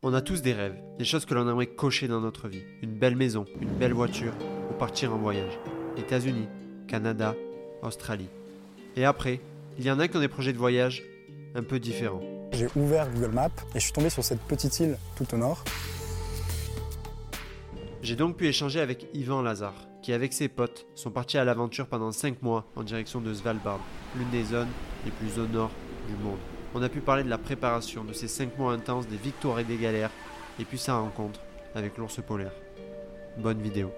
On a tous des rêves, des choses que l'on aimerait cocher dans notre vie. Une belle maison, une belle voiture, ou partir en voyage. États-Unis, Canada, Australie. Et après, il y en a qui ont des projets de voyage un peu différents. J'ai ouvert Google Maps et je suis tombé sur cette petite île tout au nord. J'ai donc pu échanger avec Yvan Lazare, qui avec ses potes sont partis à l'aventure pendant 5 mois en direction de Svalbard, l'une des zones les plus au nord du monde. On a pu parler de la préparation de ces 5 mois intenses, des victoires et des galères, et puis sa rencontre avec l'ours polaire. Bonne vidéo.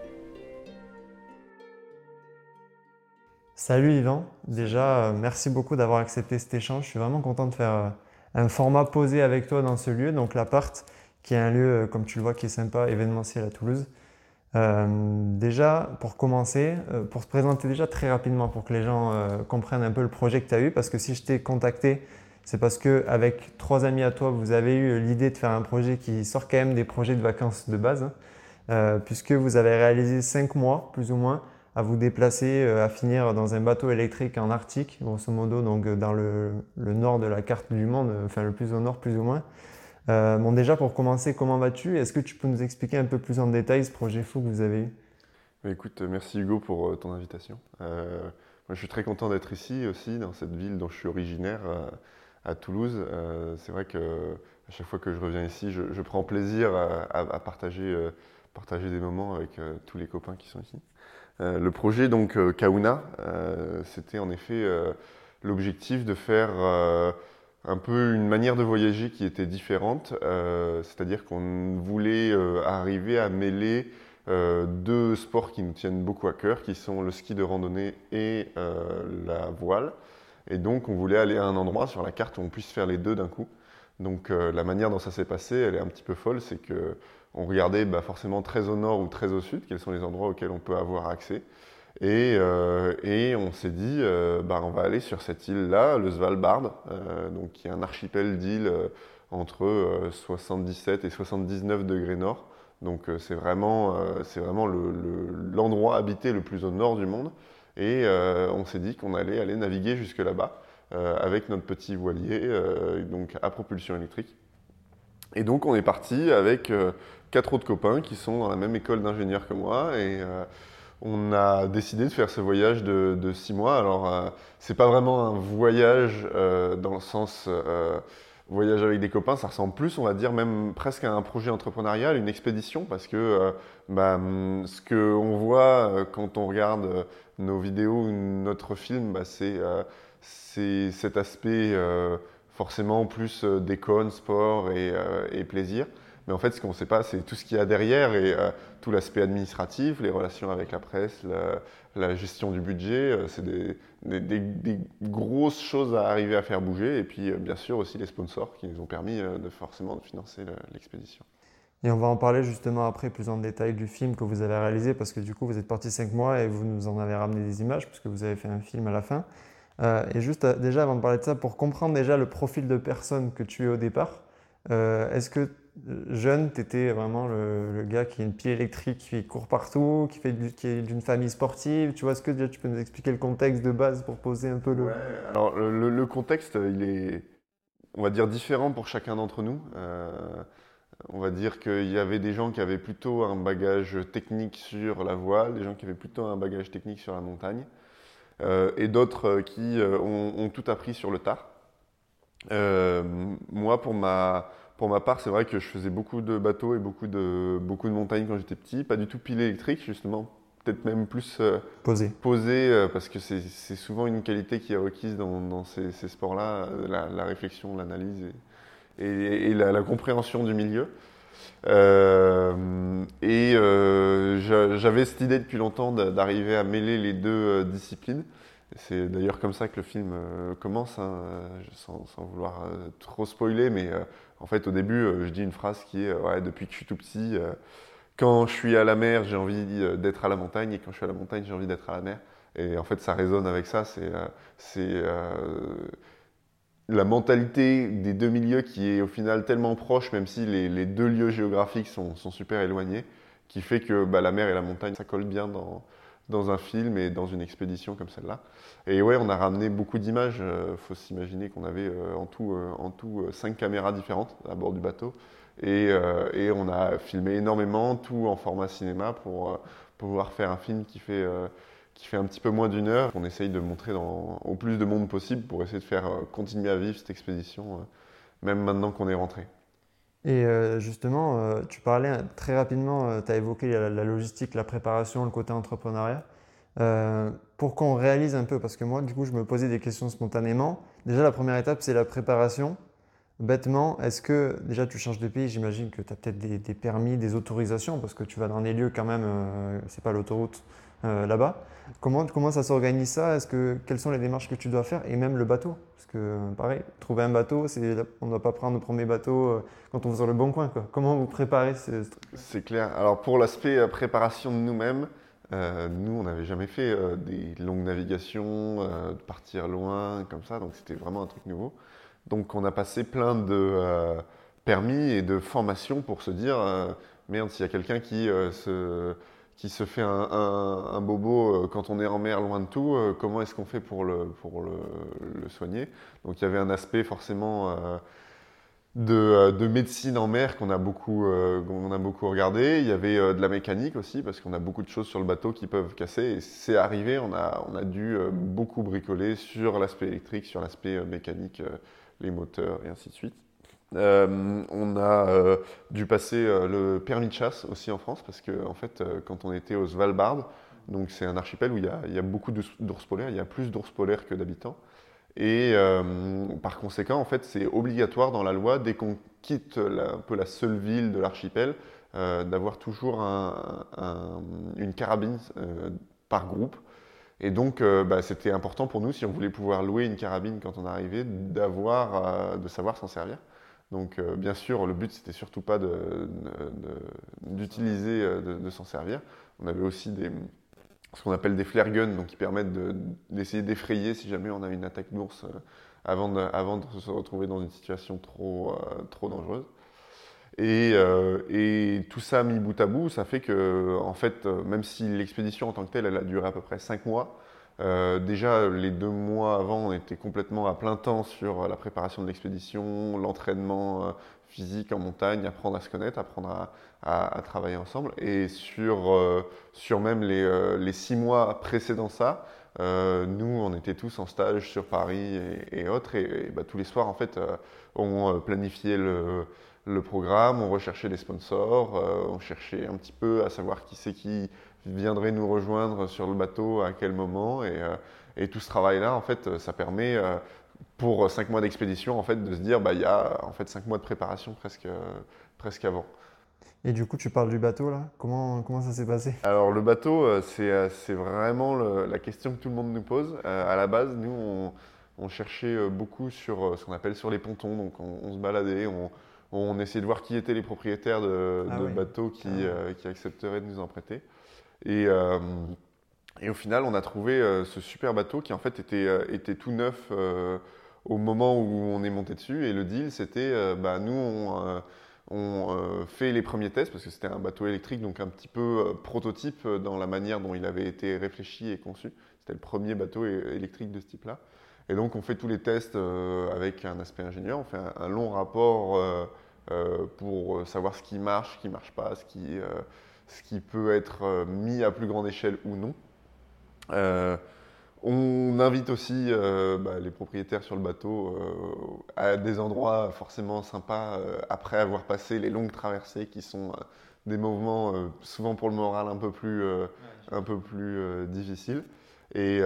Salut Yvan, déjà euh, merci beaucoup d'avoir accepté cet échange. Je suis vraiment content de faire euh, un format posé avec toi dans ce lieu, donc l'appart, qui est un lieu, euh, comme tu le vois, qui est sympa, événementiel à Toulouse. déjà, pour commencer, pour te présenter déjà très rapidement, pour que les gens comprennent un peu le projet que tu as eu, parce que si je t'ai contacté, c'est parce que avec trois amis à toi, vous avez eu l'idée de faire un projet qui sort quand même des projets de vacances de base, hein. euh, puisque vous avez réalisé cinq mois, plus ou moins, à vous déplacer, euh, à finir dans un bateau électrique en Arctique, grosso modo, donc euh, dans le, nord de la carte du monde, enfin le plus au nord, plus ou moins. bon, déjà pour commencer, comment vas-tu? Est-ce que tu peux nous expliquer un peu plus en détail ce projet fou que vous avez eu? Écoute, merci Hugo pour ton invitation. je suis très content d'être ici aussi, dans cette ville dont je suis originaire à Toulouse. Euh, c'est vrai que à chaque fois que je reviens ici, je, prends plaisir à, partager, euh, partager des moments avec euh, tous les copains qui sont ici. le projet donc Kauna, c'était en effet l'objectif de faire un peu une manière de voyager qui était différente, c'est-à-dire qu'on voulait arriver à mêler deux sports qui nous tiennent beaucoup à cœur, qui sont le ski de randonnée et la voile. Et donc, on voulait aller à un endroit sur la carte où on puisse faire les deux d'un coup. Donc, euh, la manière dont ça s'est passé, elle est un petit peu folle. C'est que on regardait bah, forcément très au nord ou très au sud, quels sont les endroits auxquels on peut avoir accès. Et, euh, et on s'est dit, euh, bah, on va aller sur cette île-là, le Svalbard, donc qui est un archipel d'îles entre 77 et 79 degrés nord. Donc c'est vraiment, c'est vraiment l'endroit habité le plus au nord du monde. Et euh, on s'est dit qu'on allait aller naviguer jusque là-bas euh, avec notre petit voilier, euh, donc à propulsion électrique. Et donc on est parti avec quatre autres copains qui sont dans la même école d'ingénieurs que moi et on a décidé de faire ce voyage de, six mois. Alors c'est pas vraiment un voyage dans le sens voyage avec des copains, ça ressemble plus, on va dire, même presque à un projet entrepreneurial, une expédition, parce que bah, ce qu'on voit quand on regarde nos vidéos ou notre film, bah, euh, c'est cet aspect euh, forcément plus euh, déconne, sport et, plaisir. Mais en fait, ce qu'on ne sait pas, c'est tout ce qu'il y a derrière et tout l'aspect administratif, les relations avec la presse, la, gestion du budget. c'est des, grosses choses à arriver à faire bouger. Et puis, bien sûr, aussi les sponsors qui nous ont permis de forcément de financer l'expédition. Et on va en parler justement après plus en détail du film que vous avez réalisé parce que du coup vous êtes parti cinq mois et vous nous en avez ramené des images puisque vous avez fait un film à la fin. Euh, et juste euh, déjà avant de parler de ça, pour comprendre déjà le profil de personne que tu es au départ, euh, est-ce que jeune, tu étais vraiment le, gars qui a une pied électrique, qui court partout, qui, fait est d'une famille sportive. Tu vois, est-ce que tu peux nous expliquer le contexte de base pour poser un peu le... Alors le, contexte, il est, on va dire, différent pour chacun d'entre nous. On va dire qu'il y avait des gens qui avaient plutôt un bagage technique sur la voile, des gens qui avaient plutôt un bagage technique sur la montagne, euh, et d'autres euh, qui euh, ont, tout appris sur le tard. moi, pour ma, pour ma part, c'est vrai que je faisais beaucoup de bateaux et beaucoup de, beaucoup de montagnes quand j'étais petit, pas du tout pile électrique, justement, peut-être même plus posé, posé parce que c'est souvent une qualité qui est requise dans, ces, sports-là, la, réflexion, l'analyse et, la, compréhension du milieu. Euh, et euh, j'avais cette idée depuis longtemps d'arriver à mêler les deux euh, disciplines. C'est d'ailleurs comme ça que le film commence, hein, sans, vouloir trop spoiler, mais en fait au début je dis une phrase qui est depuis que je suis tout petit, quand je suis à la mer j'ai envie d'être à la montagne et quand je suis à la montagne j'ai envie d'être à la mer. Et en fait ça résonne avec ça, c'est la mentalité des deux milieux qui est au final tellement proche, même si les, deux lieux géographiques sont, super éloignés, qui fait que bah, la mer et la montagne, ça colle bien dans, dans un film et dans une expédition comme celle-là. Et ouais, on a ramené beaucoup d'images. Il euh, faut s'imaginer qu'on avait euh, en tout, euh, en tout cinq caméras différentes à bord du bateau. Et, on a filmé énormément, tout en format cinéma pour pouvoir faire un film qui fait qui fait un petit peu moins d'une heure. On essaye de montrer au plus de monde possible pour essayer de faire continuer à vivre cette expédition, même maintenant qu'on est rentré. Et euh, justement, euh, tu parlais très rapidement, euh, tu as évoqué la, logistique, la préparation, le côté entrepreneuriat. pour qu'on réalise un peu, parce que moi, du coup, je me posais des questions spontanément. Déjà, la première étape, c'est la préparation. Bêtement, est-ce que déjà tu changes de pays J'imagine que tu as peut-être des, des, permis, des autorisations, parce que tu vas dans des lieux quand même, c'est pas l'autoroute là-bas. Comment, comment ça s'organise ça? Est-ce que quelles sont les démarches que tu dois faire? Et même le bateau Parce que pareil, trouver un bateau, on ne doit pas prendre le premier bateau euh, quand on va sur le bon coin. Comment vous préparez ce, C'est clair. Alors pour l'aspect euh, préparation de nous-mêmes, euh, nous on n'avait jamais fait des longues navigations, de partir loin comme ça, donc c'était vraiment un truc nouveau. Donc on a passé plein de permis et de formations pour se dire merde s'il y a quelqu'un qui se qui se fait un, bobo euh, quand on est en mer loin de tout, euh, comment est-ce qu'on fait pour, le, pour le, soigner? Donc il y avait un aspect forcément euh, de, médecine en mer qu'on a, beaucoup, a beaucoup regardé. Il y avait de la mécanique aussi, parce qu'on a beaucoup de choses sur le bateau qui peuvent casser. Et c'est arrivé, on a, on a dû beaucoup bricoler sur l'aspect électrique, sur l'aspect mécanique, les moteurs et ainsi de suite. Euh, on a euh, dû passer euh, le permis de chasse aussi en France parce que en fait, quand on était au Svalbard, donc c'est un archipel où il y a, beaucoup d'ours polaires, il y a plus d'ours polaires que d'habitants. Et par conséquent, en fait, c'est obligatoire dans la loi, dès qu'on quitte un peu la seule ville de l'archipel, d'avoir toujours une carabine par groupe. Et donc, bah, c'était important pour nous, si on voulait pouvoir louer une carabine quand on arrivait, d'avoir, de savoir s'en servir. Donc, euh, bien sûr, le but, c'était surtout pas d'utiliser, euh, de, s'en servir. On avait aussi ce qu'on appelle des flare guns, donc qui permettent d'essayer d'effrayer si jamais on a une attaque d'ours euh, avant, de, se retrouver dans une situation trop, dangereuse. Et, tout ça mis bout à bout, ça fait que, en fait, même si l'expédition en tant que telle, elle a duré à peu près 5 mois, euh, déjà, les deux mois avant, on était complètement à plein temps sur la préparation de l'expédition, l'entraînement euh, physique en montagne, apprendre à se connaître, apprendre à, travailler ensemble. Et sur, euh, sur même les, les, six mois précédant ça, nous, on était tous en stage sur Paris et, autres. Et, bah, tous les soirs, en fait, on planifiait le, le, programme, on recherchait des sponsors, on cherchait un petit peu à savoir qui c'est qui viendrait nous rejoindre sur le bateau, à quel moment. Et, euh, et tout ce travail-là, en fait, ça permet, euh, pour cinq mois d'expédition, en fait, de se dire, bah, il y a en fait cinq mois de préparation presque, presque avant. Et du coup, tu parles du bateau, là? Comment, comment ça s'est passé? Alors, le bateau, euh, c'est vraiment la question que tout le monde nous pose. à la base, nous, on, on cherchait beaucoup sur ce qu'on appelle sur les pontons. Donc, on, se baladait, on, on, essayait de voir qui étaient les propriétaires de, ah bateaux qui, ah qui accepteraient de nous en prêter. Et, euh, et au final, on a trouvé euh, ce super bateau qui en fait était, euh, tout neuf au moment où on est monté dessus. Et le deal, c'était, bah, nous, on, on fait les premiers tests parce que c'était un bateau électrique, donc un petit peu prototype dans la manière dont il avait été réfléchi et conçu. C'était le premier bateau électrique de ce type-là. Et donc on fait tous les tests avec un aspect ingénieur, on fait un, long rapport pour savoir ce qui marche, ce qui ne marche pas, ce qui, ce qui peut être euh, mis à plus grande échelle ou non. Euh, on invite aussi euh, bah, les propriétaires sur le bateau à des endroits forcément sympas après avoir passé les longues traversées qui sont des mouvements souvent pour le moral un peu plus, un peu plus difficiles. Et,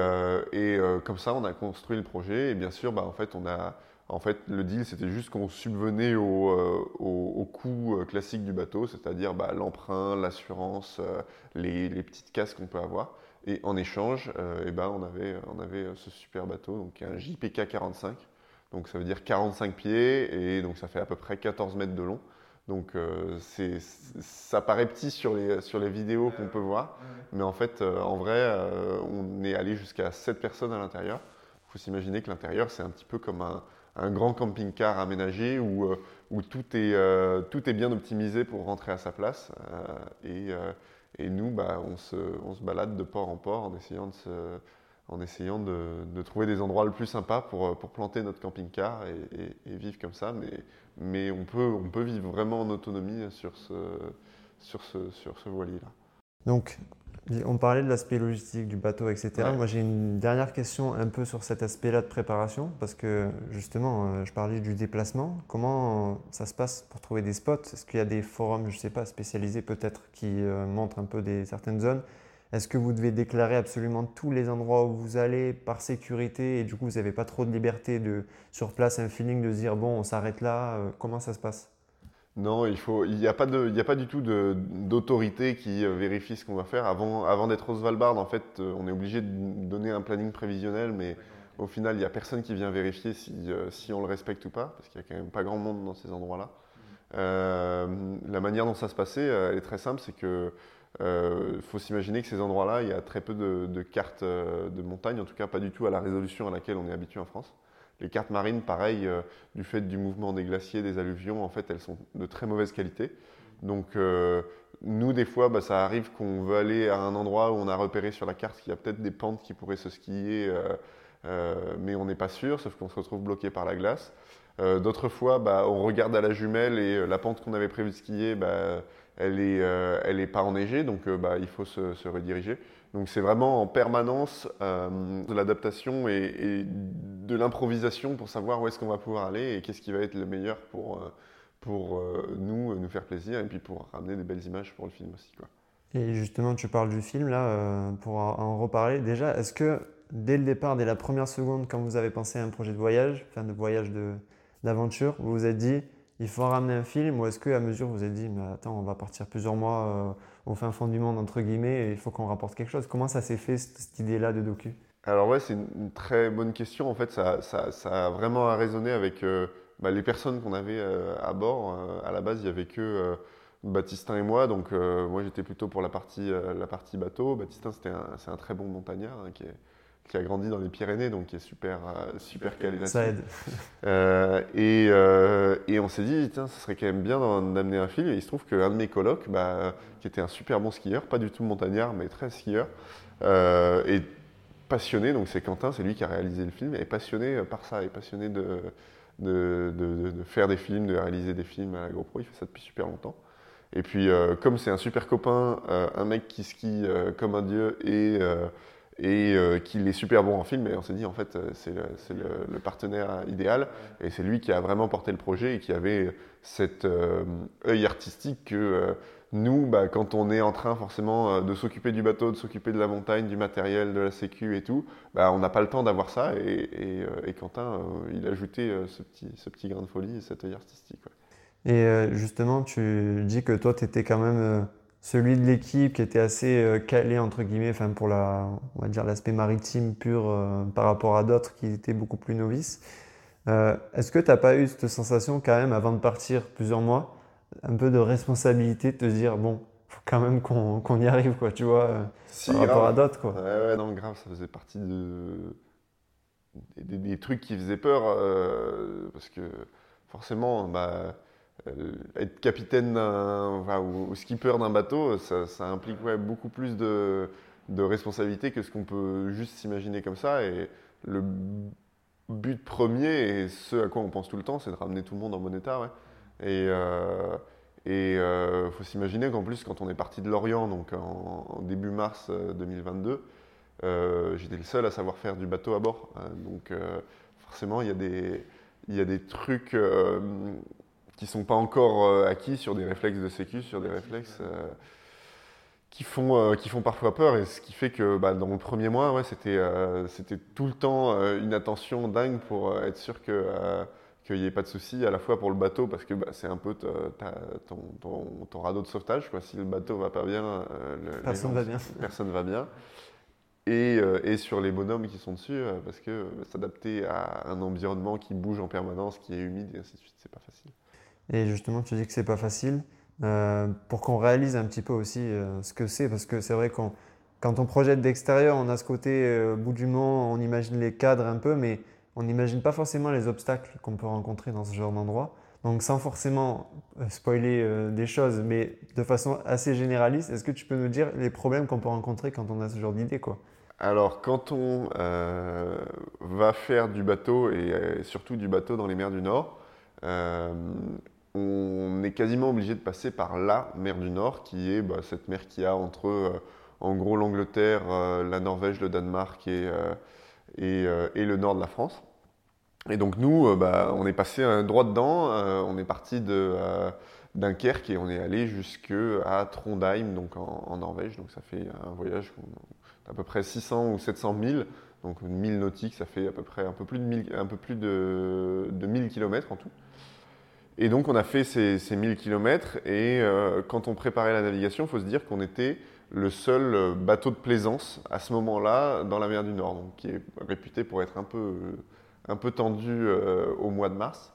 et comme ça, on a construit le projet et bien sûr, bah, en fait, on a en fait, le deal, c'était juste qu'on subvenait au, euh, au, coût euh, classique du bateau, c'est-à-dire bah, l'emprunt, l'assurance, euh, les, petites casques qu'on peut avoir. Et en échange, eh ben, on, avait, on avait ce super bateau, donc un JPK 45. Donc ça veut dire 45 pieds et donc ça fait à peu près 14 mètres de long. Donc ça paraît petit sur les, sur les vidéos qu'on peut voir, mais en fait, en vrai, on est allé jusqu'à 7 personnes à l'intérieur. Il faut s'imaginer que l'intérieur, c'est un petit peu comme un, un grand camping-car aménagé où, euh, tout, est, euh, tout est bien optimisé pour rentrer à sa place. Euh, et, et, nous, bah, on, se, on, se, balade de port en port en essayant de se, en essayant de, trouver des endroits le plus sympas pour, pour planter notre camping-car et, vivre comme ça. Mais, mais on, peut, on peut vivre vraiment en autonomie sur ce, sur ce, sur ce voilier-là. Donc, on parlait de l'aspect logistique du bateau, etc. Moi, j'ai une dernière question un peu sur cet aspect-là de préparation, parce que justement, euh, je parlais du déplacement. Comment ça se passe pour trouver des spots? Est-ce qu'il y a des forums, je ne sais pas, spécialisés peut-être, qui euh, montrent un peu des, certaines zones? Est-ce que vous devez déclarer absolument tous les endroits où vous allez par sécurité et du coup, vous n'avez pas trop de liberté de, sur place, un feeling de dire, bon, on s'arrête là euh, Comment ça se passe? Non, il n'y a pas a pas du tout d'autorité qui euh, vérifie ce qu'on va faire. Avant, avant d'être au Svalbard, en fait, euh, on est obligé de donner un planning prévisionnel, mais au final, il n'y a personne qui vient vérifier si, euh, si, on le respecte ou pas, parce qu'il n'y a quand même pas grand monde dans ces endroits-là. la manière dont ça se passait, elle est très simple, c'est que faut s'imaginer que ces endroits-là, il y a très peu de, de cartes de montagne, en tout cas pas du tout à la résolution à laquelle on est habitué en France. Les cartes marines, pareil, euh, du fait du mouvement des glaciers, des alluvions, en fait, elles sont de très mauvaise qualité. Donc, euh, nous, des fois, bah, ça arrive qu'on veut aller à un endroit où on a repéré sur la carte qu'il y a peut-être des pentes qui pourraient se skier, euh, mais on n'est pas sûr, sauf qu'on se retrouve bloqué par la glace. D'autres fois, bah, on regarde à la jumelle et la pente qu'on avait prévu de skier, bah, elle n'est est pas enneigée, donc il faut se, se rediriger. Donc c'est vraiment en permanence euh, de l'adaptation et, de l'improvisation pour savoir où est-ce qu'on va pouvoir aller et qu'est-ce qui va être le meilleur pour, euh, pour euh, nous, nous faire plaisir et puis pour ramener des belles images pour le film aussi. Quoi. Et justement, tu parles du film là, pour en reparler. Déjà, est-ce que dès le départ, dès la première seconde, quand vous avez pensé à un projet de voyage, enfin de voyage d'aventure, vous vous êtes dit, il faut ramener un film ou est-ce qu'à mesure vous vous êtes dit, mais attends, on va partir plusieurs mois au fin fond du monde, entre guillemets, et il faut qu'on rapporte quelque chose. Comment ça s'est fait, cette, idée-là de docu? Alors ouais, c'est une, très bonne question. En fait, ça, ça, a vraiment résonné avec euh, bah, les personnes qu'on avait euh, à bord. Euh, à la base, il n'y avait que Baptistin et moi. Donc moi, j'étais plutôt pour la partie, la partie bateau. Baptistin, c'est un, très bon montagnard hein, qui est qui a grandi dans les Pyrénées, donc qui est super, euh, super calé Ça aide. Euh, et, euh, et, on s'est dit, tiens, ce serait quand même bien d'amener un film. Et il se trouve qu'un de mes colocs, bah, qui était un super bon skieur, pas du tout montagnard, mais très skieur, est passionné, donc c'est Quentin, c'est lui qui a réalisé le film, est passionné par ça, est passionné de, de, de, de, faire des films, de réaliser des films à la GoPro. Il fait ça depuis super longtemps. Et puis, comme c'est un super copain, un mec qui skie comme un dieu et et euh, qu'il est super bon en film. Et on s'est dit, en fait, euh, c'est le, partenaire idéal. Et c'est lui qui a vraiment porté le projet et qui avait cet euh, œil artistique que nous, bah, quand on est en train forcément de s'occuper du bateau, de s'occuper de la montagne, du matériel, de la sécu et tout, bah, on n'a pas le temps d'avoir ça. Et, Quentin, il a ajouté ce, petit, ce petit grain de folie et cet œil artistique. Et justement, tu dis que toi, tu étais quand même celui de l'équipe qui était assez euh, calé entre guillemets, enfin pour la, on va dire l'aspect maritime pur euh, par rapport à d'autres qui étaient beaucoup plus novices. Euh, est-ce que tu n'as pas eu cette sensation quand même avant de partir plusieurs mois, un peu de responsabilité de te dire bon, faut quand même qu'on y arrive quoi, tu vois, par rapport à d'autres quoi. Ouais, ouais, non grave, ça faisait partie de des, des trucs qui faisaient peur parce que forcément, bah être capitaine ou, skipper d'un bateau, ça, implique beaucoup plus de, de responsabilité que ce qu'on peut juste s'imaginer comme ça. Et le but premier, et ce à quoi on pense tout le temps, c'est de ramener tout le monde en bon état. Et euh, et euh, faut s'imaginer qu'en plus, quand on est parti de Lorient, donc en, début mars 2022, j'étais le seul à savoir faire du bateau à bord. Donc forcément, il y, il y a des trucs qui sont pas encore euh, acquis sur des réflexes de sécu, sur des réflexes euh, qui, font, euh, qui font parfois peur. Et ce qui fait que bah, dans le premier mois, ouais, c'était c'était tout le temps une attention dingue pour être sûr que qu'il n'y ait pas de soucis, à la fois pour le bateau, parce que bah, c'est un peu ton, ton, ton, radeau de sauvetage. Quoi. Si le bateau va pas bien, personne ne va bien. Personne va bien. Et, et, sur les bonhommes qui sont dessus, parce que s'adapter à un environnement qui bouge en permanence, qui est humide, et ainsi de suite, c'est pas facile. Et justement, tu dis que c'est pas facile. Euh, pour qu'on réalise un petit peu aussi euh, ce que c'est, parce que c'est vrai qu'on quand on projette d'extérieur, on a ce côté euh, bout du monde, on imagine les cadres un peu, mais on n'imagine pas forcément les obstacles qu'on peut rencontrer dans ce genre d'endroit. Donc sans forcément spoiler des choses, mais de façon assez généraliste, est-ce que tu peux nous dire les problèmes qu'on peut rencontrer quand on a ce genre d'idée quoi? Alors, quand on euh, va faire du bateau, et euh, surtout du bateau dans les mers du Nord, euh, on est quasiment obligé de passer par la mer du Nord, qui est bah, cette mer qui a entre, euh, en gros, l'Angleterre, euh, la Norvège, le Danemark et, euh, et, le nord de la France. Et donc, nous, bah, on est passé euh, droit dedans. on est parti de Dunkerque et on est allé jusqu'à Trondheim, donc en, Norvège. Donc, ça fait un voyage d'à peu près 600 ou 700 milles. Donc 1000 nautiques, ça fait à peu près un peu plus de 1000, un peu plus de, de 1000 km en tout. Et donc on a fait ces, ces 1000 km et euh, quand on préparait la navigation, il faut se dire qu'on était le seul euh, bateau de plaisance à ce moment-là dans la mer du Nord, donc qui est réputé pour être un peu, euh, un peu tendu au mois de mars.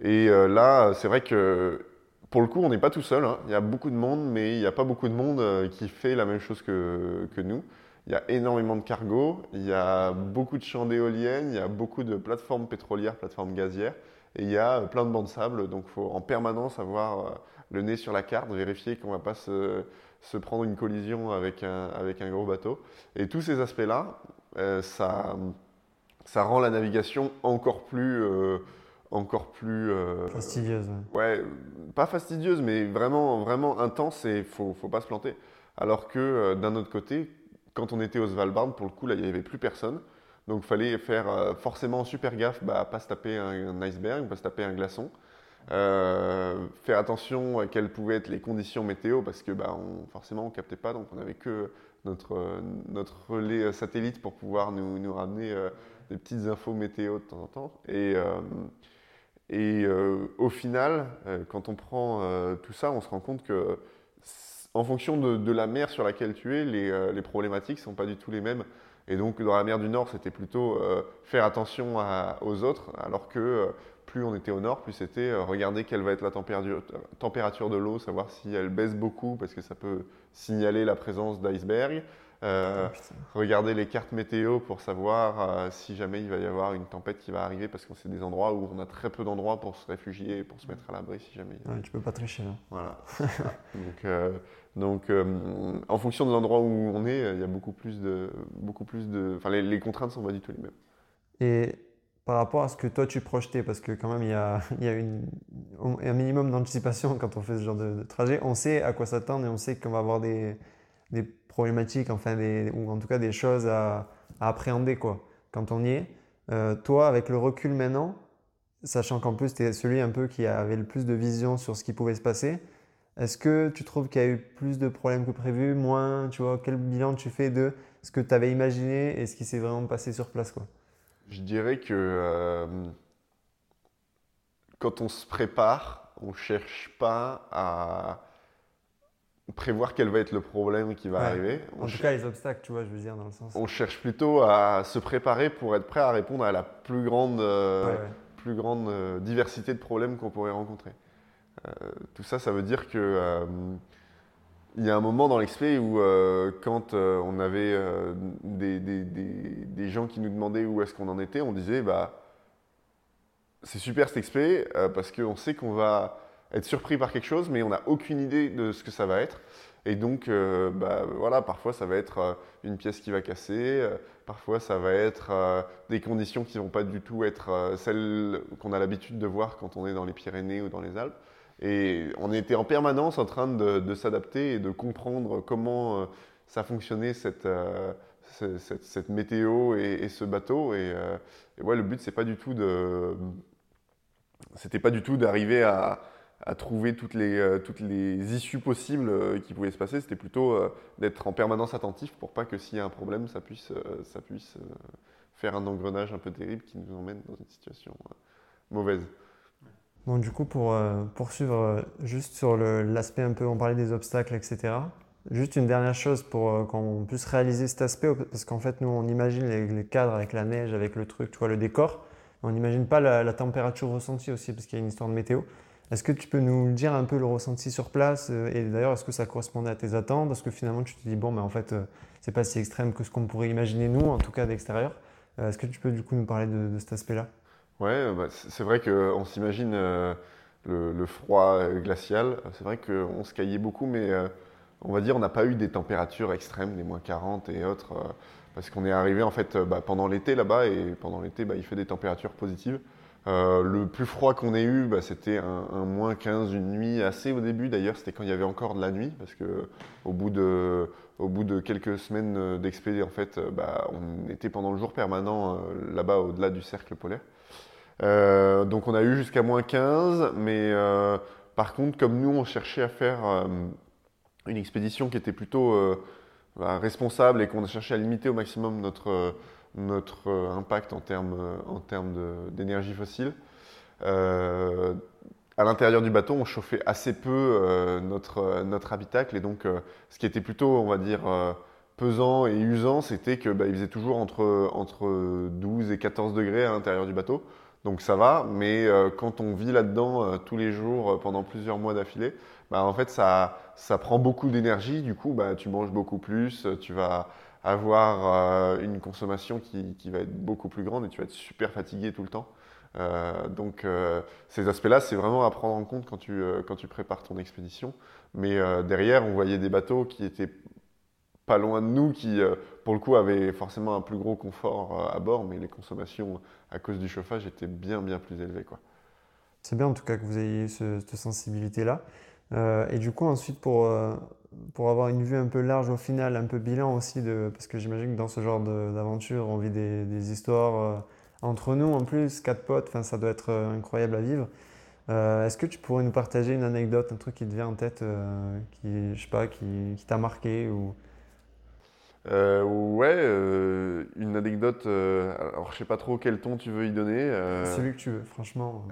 Et là, c'est vrai que pour le coup, on n'est pas tout seul. hein. Il y a beaucoup de monde, mais il n'y a pas beaucoup de monde qui fait la même chose que nous. Il y a énormément de cargos, il y a beaucoup de champs d'éoliennes, il y a beaucoup de plateformes pétrolières, plateformes gazières, et il y a euh, plein de bancs de sable. Donc il faut en permanence avoir euh, le nez sur la carte, vérifier qu'on ne va pas se, se prendre une collision avec un, avec un gros bateau. Et tous ces aspects-là, euh, ça, ça rend la navigation encore plus... euh, encore plus euh, Fastidieuse. ouais. Pas fastidieuse, mais vraiment, vraiment intense et faut, faut pas se planter. Alors que d'un autre côté, quand on était au Svalbard, pour le coup, là, il n'y avait plus personne. Donc, il fallait faire euh, forcément super gaffe, bah, pas se taper un, iceberg, pas se taper un glaçon. Euh, faire attention à quelles pouvaient être les conditions météo, parce que bah, on, forcément, on captait pas, donc on n'avait que notre, relais euh, satellite pour pouvoir nous, ramener des petites infos météo de temps en temps. Et, au final, quand on prend tout ça, on se rend compte que en fonction de, la mer sur laquelle tu es, les, euh, problématiques ne sont pas du tout les mêmes. Et donc dans la mer du Nord, c'était plutôt euh, faire attention aux autres, alors que euh, plus on était au nord, plus c'était regarder quelle va être la température, température de l'eau, savoir si elle baisse beaucoup, parce que ça peut signaler la présence d'iceberg. Euh, Oh, regarder les cartes météo pour savoir euh, si jamais il va y avoir une tempête qui va arriver parce que c'est des endroits où on a très peu d'endroits pour se réfugier et pour se mettre à l'abri si jamais. Ouais, tu peux pas tricher là. Voilà. donc, euh, donc en fonction de l'endroit où on est, il y a beaucoup plus de, beaucoup plus de, enfin les, les contraintes sont pas du tout les mêmes. Et par rapport à ce que toi tu projetais, parce que quand même il y a, il y a une, un minimum d'anticipation quand on fait ce genre de, de trajet, on sait à quoi s'attendre et on sait qu'on va avoir des, des problématiques, enfin des, ou en tout cas des choses à, appréhender quoi, quand on y est. Euh, toi, avec le recul maintenant, sachant qu'en plus tu es celui un peu qui avait le plus de vision sur ce qui pouvait se passer, est-ce que tu trouves qu'il y a eu plus de problèmes que prévu, moins, tu vois, quel bilan tu fais de ce que tu avais imaginé et ce qui s'est vraiment passé sur place quoi? Je dirais que euh, quand on se prépare, on cherche pas à prévoir quel va être le problème qui va Ouais. arriver. On En tout cas, les obstacles, tu vois, je veux dire, dans le sens. On cherche plutôt à se préparer pour être prêt à répondre à la plus grande, euh, Ouais, ouais. plus grande euh, diversité de problèmes qu'on pourrait rencontrer. Euh, tout ça, ça veut dire que il y a un moment dans l'expé où quand on avait des, des- des- des gens qui nous demandaient où est-ce qu'on en était, on disait bah c'est super cet expé parce qu'on sait qu'on va être surpris par quelque chose, mais on n'a aucune idée de ce que ça va être. Et donc, euh, bah, voilà, parfois ça va être euh, une pièce qui va casser, euh, parfois ça va être des conditions qui vont pas du tout être celles qu'on a l'habitude de voir quand on est dans les Pyrénées ou dans les Alpes. Et on était en permanence en train de, s'adapter et de comprendre comment ça fonctionnait cette, ce- cette, cette météo et, ce bateau. Et, et ouais, le but c'est pas du tout de, c'était pas du tout d'arriver à, à trouver toutes les, euh, toutes les issues possibles euh, qui pouvaient se passer. C'était plutôt euh, d'être en permanence attentif pour pas que s'il y a un problème, ça puisse, ça puisse faire un engrenage un peu terrible qui nous emmène dans une situation mauvaise. Bon, du coup, pour poursuivre juste sur l'aspect un peu, on parlait des obstacles, etc. Juste une dernière chose pour qu'on puisse réaliser cet aspect, parce qu'en fait, nous, on imagine les, cadres avec la neige, avec le truc, tu vois, le décor. On n'imagine pas la température ressentie aussi, parce qu'il y a une histoire de météo. Est-ce que tu peux nous dire un peu le ressenti sur place euh, Et d'ailleurs, est-ce que ça correspondait à tes attentes? Est-ce que finalement, tu te dis, bon, mais en fait, euh, c'est pas si extrême que ce qu'on pourrait imaginer, nous, en tout cas d'extérieur. Euh, Est-ce que tu peux du coup nous parler de, cet aspect-là? Ouais, bah, c'est vrai qu'on s'imagine le, froid glacial. C'est vrai qu'on se caillait beaucoup, mais on va dire on n'a pas eu des températures extrêmes, des moins 40 et autres. parce qu'on est arrivé en fait bah, pendant l'été là-bas et pendant l'été bah, il fait des températures positives. Euh, le plus froid qu'on ait eu, bah, c'était un, moins 15 une nuit assez au début. D'ailleurs, c'était quand il y avait encore de la nuit, parce que au bout de, quelques semaines d'expédition, en fait, bah, on était pendant le jour permanent euh, là-bas au-delà du cercle polaire. Euh, donc on a eu jusqu'à moins 15, mais par contre, comme nous, on cherchait à faire une expédition qui était plutôt bah, responsable et qu'on a cherché à limiter au maximum notre notre euh, impact en termes, euh, en termes d'énergie fossile. Euh, à l'intérieur du bateau, on chauffait assez peu notre, notre habitacle et donc ce qui était plutôt, on va dire, pesant et usant, c'était qu'il bah, faisait toujours entre, entre 12 et 14 degrés à l'intérieur du bateau. Donc ça va, mais quand on vit là-dedans tous les jours pendant plusieurs mois d'affilée, bah, en fait ça, ça prend beaucoup d'énergie, du coup bah, tu manges beaucoup plus, tu vas, avoir euh, une consommation qui, qui, va être beaucoup plus grande et tu vas être super fatigué tout le temps. Euh, donc euh, ces aspects-là, c'est vraiment à prendre en compte quand tu, quand tu prépares ton expédition. Mais derrière, on voyait des bateaux qui étaient pas loin de nous, qui pour le coup avaient forcément un plus gros confort à bord, mais les consommations à cause du chauffage étaient bien bien plus élevées. C'est bien en tout cas que vous ayez cette sensibilité-là. Et du coup, ensuite, pour, pour avoir une vue un peu large au final, un peu bilan aussi, de, parce que j'imagine que dans ce genre d'aventure, on vit des, histoires euh, entre nous en plus, quatre potes, ça doit être euh, incroyable à vivre. Euh, est-ce que tu pourrais nous partager une anecdote, un truc qui te vient en tête, qui, je sais pas, qui, qui t'a marqué ou... ouais, une anecdote. alors, je sais pas trop quel ton tu veux y donner. Celui que tu veux, franchement.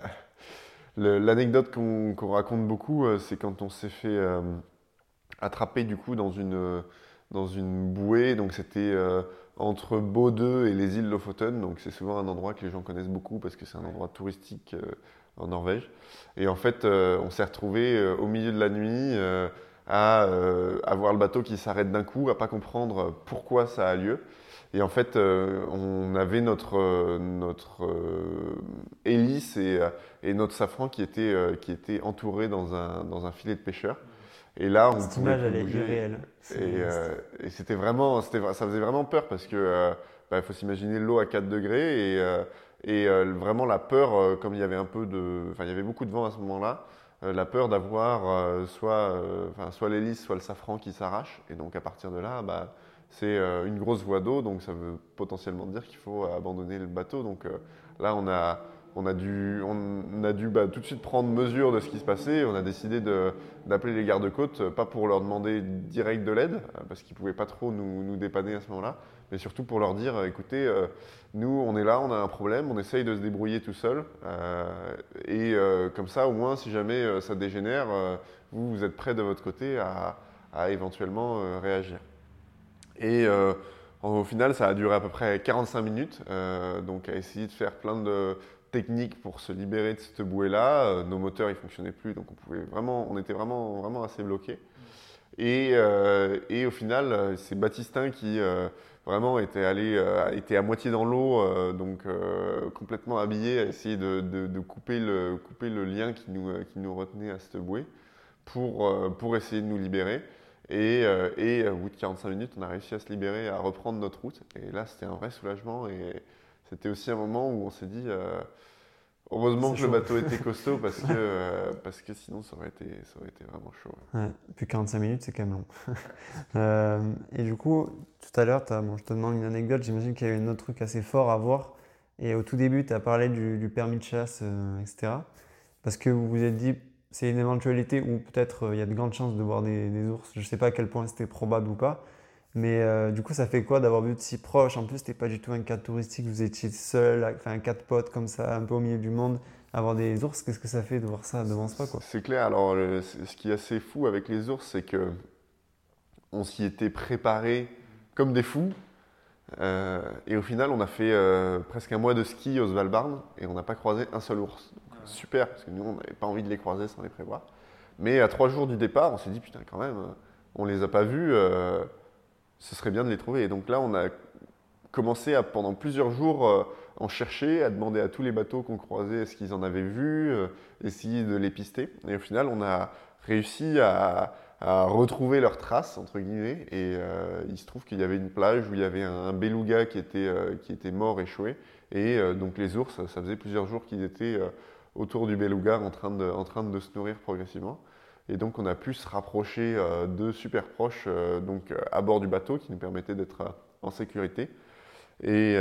L'anecdote qu'on raconte beaucoup, c'est quand on s'est fait attrapé du coup dans une, dans une bouée. Donc c'était euh, entre Bodø et les îles Lofoten. Donc c'est souvent un endroit que les gens connaissent beaucoup parce que c'est un endroit touristique euh, en Norvège. Et en fait, euh, on s'est retrouvé au milieu de la nuit à avoir le bateau qui s'arrête d'un coup, à pas comprendre pourquoi ça a lieu. Et en fait, on avait notre, notre hélice et, et, notre safran qui était, qui était entouré dans un, dans un filet de pêcheur. Et là, on Cette image, elle est irréelle. Euh, et, c'était vraiment, ça faisait vraiment peur parce que euh, bah, faut s'imaginer l'eau à 4 degrés et, euh, et vraiment la peur, comme il y avait un peu de, enfin il y avait beaucoup de vent à ce moment-là, la peur d'avoir soit, soit l'hélice, soit le safran qui s'arrache. Et donc à partir de là, bah, c'est une grosse voie d'eau, donc ça veut potentiellement dire qu'il faut abandonner le bateau. Donc là, on a on a dû, on a dû bah, tout de suite prendre mesure de ce qui se passait. On a décidé d'appeler les gardes-côtes, pas pour leur demander direct de l'aide, parce qu'ils ne pouvaient pas trop nous, dépanner à ce moment-là, mais surtout pour leur dire écoutez, euh, nous, on est là, on a un problème, on essaye de se débrouiller tout seul. Euh, et euh, comme ça, au moins, si jamais ça dégénère, vous, vous êtes prêts de votre côté à éventuellement réagir. Et au final, ça a duré à peu près 45 minutes, donc à essayer de faire plein de technique pour se libérer de cette bouée-là. Euh, nos moteurs, ils fonctionnaient plus, donc on pouvait vraiment, on était vraiment, vraiment assez bloqués. Et, euh, et au final, euh, c'est Baptistin qui vraiment était allé, était à moitié dans l'eau, donc complètement habillé, à essayer de, de, couper, le, couper le lien qui nous, qui nous retenait à cette bouée pour, pour essayer de nous libérer. Et, et, au bout de 45 minutes, on a réussi à se libérer, à reprendre notre route. Et là, c'était un vrai soulagement. Et, c'était aussi un moment où on s'est dit euh, heureusement que le bateau était costaud parce que, euh, parce que sinon ça aurait, été, ça aurait été vraiment chaud. Ouais, puis 45 minutes, c'est quand même long. Euh, et du coup, tout à l'heure, bon, je te demande une anecdote. J'imagine qu'il y a eu un autre truc assez fort à voir. Et au tout début, tu as parlé du, permis de chasse, etc. Parce que vous vous êtes dit, c'est une éventualité où peut-être il y a de grandes chances de voir des, ours. Je ne sais pas à quel point c'était probable ou pas. Mais euh, du coup, ça fait quoi d'avoir vu de si proche? En plus, c'était pas du tout un cadre touristique, vous étiez seul, enfin un quatre potes comme ça, un peu au milieu du monde, avoir des ours. Qu'est-ce que ça fait de voir ça devant soi quoi? C'est clair. Alors, ce qui est assez fou avec les ours, c'est que on s'y était préparé comme des fous. Euh, et au final, on a fait euh, presque un mois de ski au Svalbard et on n'a pas croisé un seul ours. Super, parce que nous, on n'avait pas envie de les croiser sans les prévoir. Mais à trois jours du départ, on s'est dit, putain, quand même, on les a pas vus ce serait bien de les trouver. Et donc là, on a commencé à, pendant plusieurs jours, euh, en chercher, à demander à tous les bateaux qu'on croisait est-ce qu'ils en avaient vu, euh, essayer de les pister. Et au final, on a réussi à, retrouver leurs traces, entre guillemets. Et euh, il se trouve qu'il y avait une plage où il y avait un, beluga qui était, euh, qui était mort, échoué. Et euh, donc les ours, ça faisait plusieurs jours qu'ils étaient autour du beluga en train, de, en train de se nourrir progressivement. Et donc on a pu se rapprocher d'eux super proches donc, à bord du bateau qui nous permettait d'être en sécurité. Et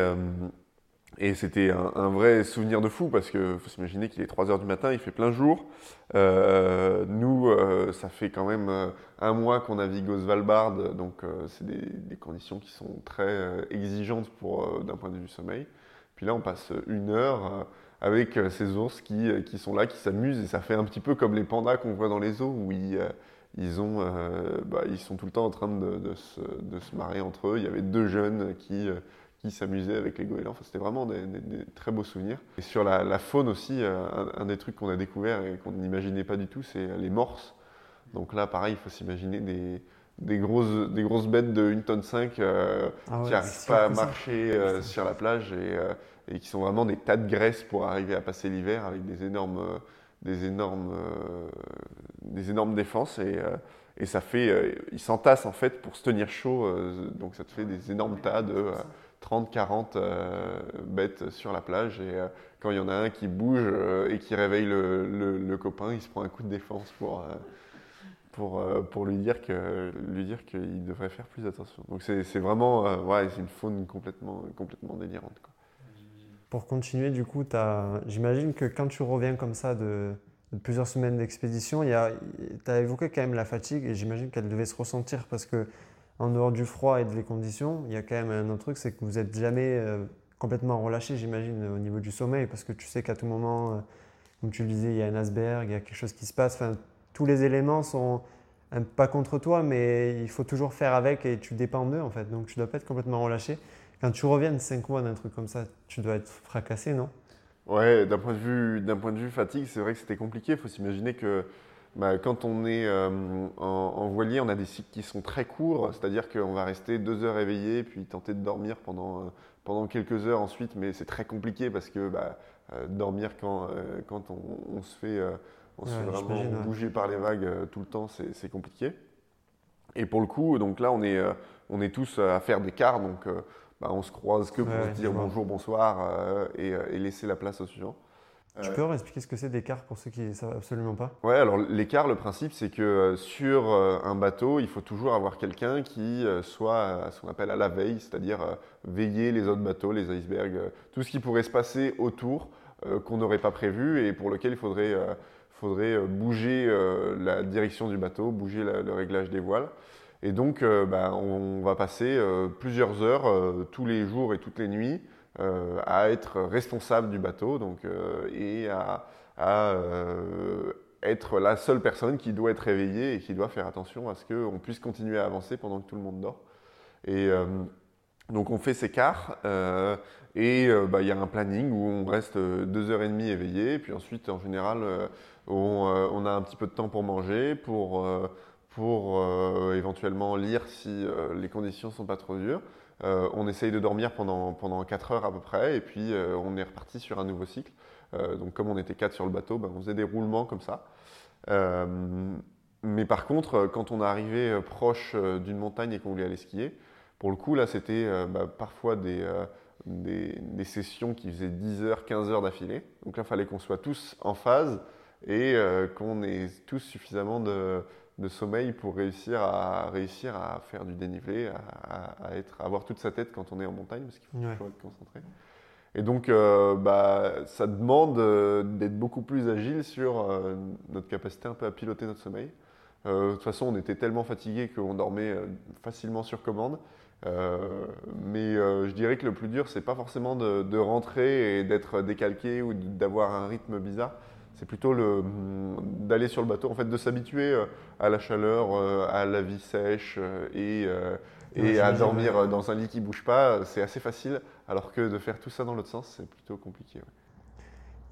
et c'était un, vrai souvenir de fou parce qu'il faut s'imaginer qu'il est 3 h du matin, il fait plein jour. Euh, nous, euh, ça fait quand même euh, un mois qu'on navigue au Svalbard, donc c'est des, conditions qui sont très exigeantes d'un point de vue sommeil. Puis là, on passe une heure avec ces ours qui, qui sont là, qui s'amusent, et ça fait un petit peu comme les pandas qu'on voit dans les eaux où ils, ils, ont, bah, ils sont tout le temps en train de, de, se, de, se, marrer entre eux. Il y avait deux jeunes qui s'amusaient avec les goélands. Enfin, c'était vraiment des, très beaux souvenirs. Et sur la, faune aussi, euh, un, des trucs qu'on a découvert et qu'on n'imaginait pas du tout, c'est les morses. Donc là, pareil, il faut s'imaginer des, des, grosses, des grosses bêtes de 1 tonne 5 euh, ah qui n'arrivent pas à marcher euh, sur la plage et, et, qui sont vraiment des tas de graisse pour arriver à passer l'hiver avec des énormes, des énormes, des énormes défenses. Et, et ça fait, ils s'entassent en fait pour se tenir chaud, donc ça te fait des énormes tas de 30-40 euh, bêtes sur la plage. Et euh, quand il y en a un qui bouge euh, et qui réveille le, copain, il se prend un coup de défense pour, pour, pour lui dire que lui qu'il devrait faire plus attention. Donc c'est vraiment ouais, c'est une faune complètement, complètement délirante. Pour continuer, du coup, j'imagine que quand tu reviens comme ça de, plusieurs semaines d'expédition, tu as évoqué quand même la fatigue et j'imagine qu'elle devait se ressentir parce que en dehors du froid et des conditions, il y a quand même un autre truc, c'est que vous n'êtes jamais euh, complètement relâché, j'imagine, au niveau du sommeil, parce que tu sais qu'à tout moment, euh, comme tu le disais, il y a un iceberg, il y a quelque chose qui se passe. Tous les éléments sont pas contre toi, mais il faut toujours faire avec et tu dépends d'eux en fait. Donc tu dois pas être complètement relâché. Quand tu reviens de 5 mois d'un truc comme ça, tu dois être fracassé, non? Ouais, d'un point, de vue, point de vue fatigue, c'est vrai que c'était compliqué. Il faut s'imaginer que bah, quand on est euh, en, voilier, on a des cycles qui sont très courts, c'est-à-dire qu'on va rester deux heures éveillé, puis tenter de dormir pendant, euh, pendant quelques heures ensuite, mais c'est très compliqué parce que bah, euh, dormir quand, quand on, se fait, on se fait vraiment bouger par les vagues tout le temps, c'est compliqué. Et pour le coup, donc là, on est, on est tous à faire des quarts, donc bah, on se croise que pour se dire bonjour, bonsoir et, et laisser la place au suivant. Tu peux expliquer ce que c'est d'écart pour ceux qui ne savent absolument pas? Ouais, alors l'écart, le principe, c'est que euh, sur euh, un bateau, il faut toujours avoir quelqu'un qui euh, soit à ce qu'on appelle à la veille, c'est-à-dire veiller les autres bateaux, les icebergs, tout ce qui pourrait se passer autour qu'on n'aurait pas prévu et pour lequel il faudrait, faudrait bouger la direction du bateau, bouger le réglage des voiles. Et donc, bah, on va passer plusieurs heures tous les jours et toutes les nuits euh, à être responsable du bateau donc, euh, et à, euh, être la seule personne qui doit être réveillée et qui doit faire attention à ce qu'on puisse continuer à avancer pendant que tout le monde dort. Donc on fait ces quarts et bah, il y a un planning où on reste deux heures et demie éveillé, puis ensuite en général on, a un petit peu de temps pour manger, pour, pour éventuellement lire si les conditions sont pas trop dures. Euh, on essaye de dormir pendant, pendant 4 heures à peu près, et puis euh, on est reparti sur un nouveau cycle. Euh, donc comme on était 4 sur le bateau, ben, on faisait des roulements comme ça. mais par contre, quand on est arrivé proche d'une montagne et qu'on voulait aller skier, pour le coup, là, c'était bah, parfois des, des, des, sessions qui faisaient 10 heures, 15 heures d'affilée. Donc là, il fallait qu'on soit tous en phase et qu'on ait tous suffisamment de, de sommeil pour réussir à, réussir à faire du dénivelé, à, être, avoir toute sa tête quand on est en montagne, parce qu'il faut toujours être concentré. Et donc, euh, bah, ça demande euh, d'être beaucoup plus agile sur euh, notre capacité un peu à piloter notre sommeil. de toute façon, on était tellement fatigué qu'on dormait facilement sur commande. Mais je dirais que le plus dur, c'est pas forcément de, de rentrer et d'être décalqué ou d'avoir un rythme bizarre c'est plutôt d'aller sur le bateau, en fait, de s'habituer euh, à la chaleur, euh, à la vie sèche euh, et, à dormir dans un lit qui bouge pas. C'est assez facile, alors que de faire tout ça dans l'autre sens, c'est plutôt compliqué.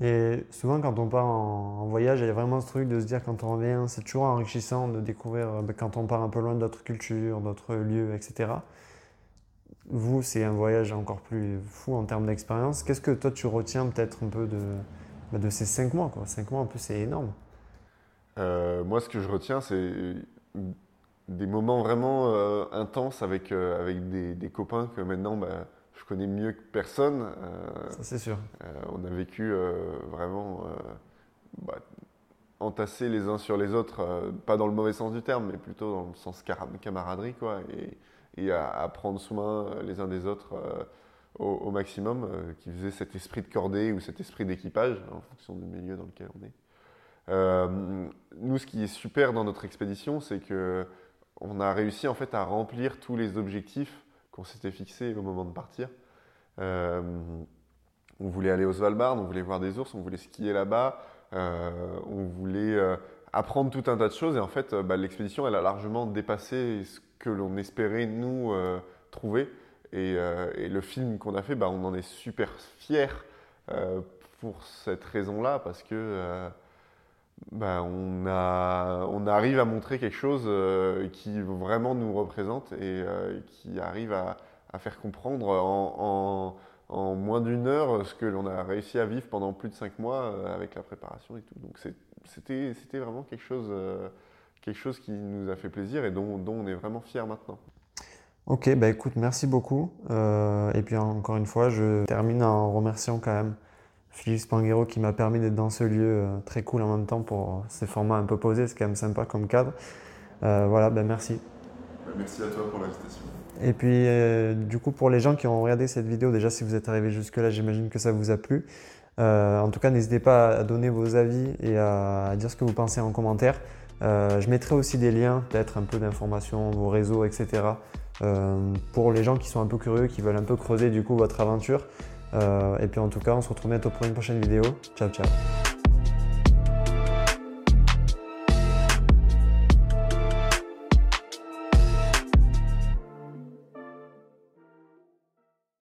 Et souvent, quand on part en, voyage, il y a vraiment ce truc de se dire quand on revient, c'est toujours enrichissant de découvrir ben, quand on part un peu loin d'autres cultures, d'autres lieux, etc. Vous, c'est un voyage encore plus fou en termes d'expérience. Qu'est-ce que toi, tu retiens peut-être un peu de, de ces cinq mois. Quoi? Cinq mois, en plus, c'est énorme. Euh, moi, ce que je retiens, c'est des moments vraiment euh, intenses avec, euh, avec des, des copains que maintenant bah, je connais mieux que personne. Ça, c'est sûr. on a vécu vraiment bah, entassés les uns sur les autres, pas dans le mauvais sens du terme, mais plutôt dans le sens camaraderie, quoi, et, et à, prendre soin euh, les uns des autres euh, au, maximum, euh, qui faisait cet esprit de cordée ou cet esprit d'équipage, en fonction du milieu dans lequel on est. Nous, ce qui est super dans notre expédition, c'est que on a réussi en fait à remplir tous les objectifs qu'on s'était fixés au moment de partir. On voulait aller au Svalbard, on voulait voir des ours, on voulait skier là-bas, on voulait apprendre tout un tas de choses. Et en fait, euh, bah, l'expédition, elle a largement dépassé ce que l'on espérait nous euh, trouver. Et, euh, et le film qu'on a fait, bah, on en est super fiers pour cette raison-là, parce que bah, on, a, on arrive à montrer quelque chose qui vraiment nous représente et qui arrive à, à faire comprendre en, en- en moins d'une heure ce que l'on a réussi à vivre pendant plus de cinq mois euh, avec la préparation et tout. Donc c'était vraiment quelque chose, euh, quelque chose qui nous a fait plaisir et dont, on est vraiment fiers maintenant. Ok, bah écoute, merci beaucoup. Euh, et puis encore une fois, je termine en remerciant quand même Philippe Spanghero qui m'a permis d'être dans ce lieu euh, très cool en même temps pour ces formats un peu posés, c'est quand même sympa comme cadre. Euh, voilà, ben merci. Merci à toi pour l'invitation. Et puis, euh, du coup, pour les gens qui ont regardé cette vidéo, déjà, si vous êtes arrivé jusque-là, j'imagine que ça vous a plu. Euh, en tout cas, n'hésitez pas à donner vos avis et à, dire ce que vous pensez en commentaire. Euh, je mettrai aussi des liens, peut-être un peu d'informations, vos réseaux, etc. pour les gens qui sont un peu curieux, qui veulent un peu creuser du coup votre aventure. Et puis en tout cas, on se retrouve bientôt pour une prochaine vidéo. Ciao, ciao.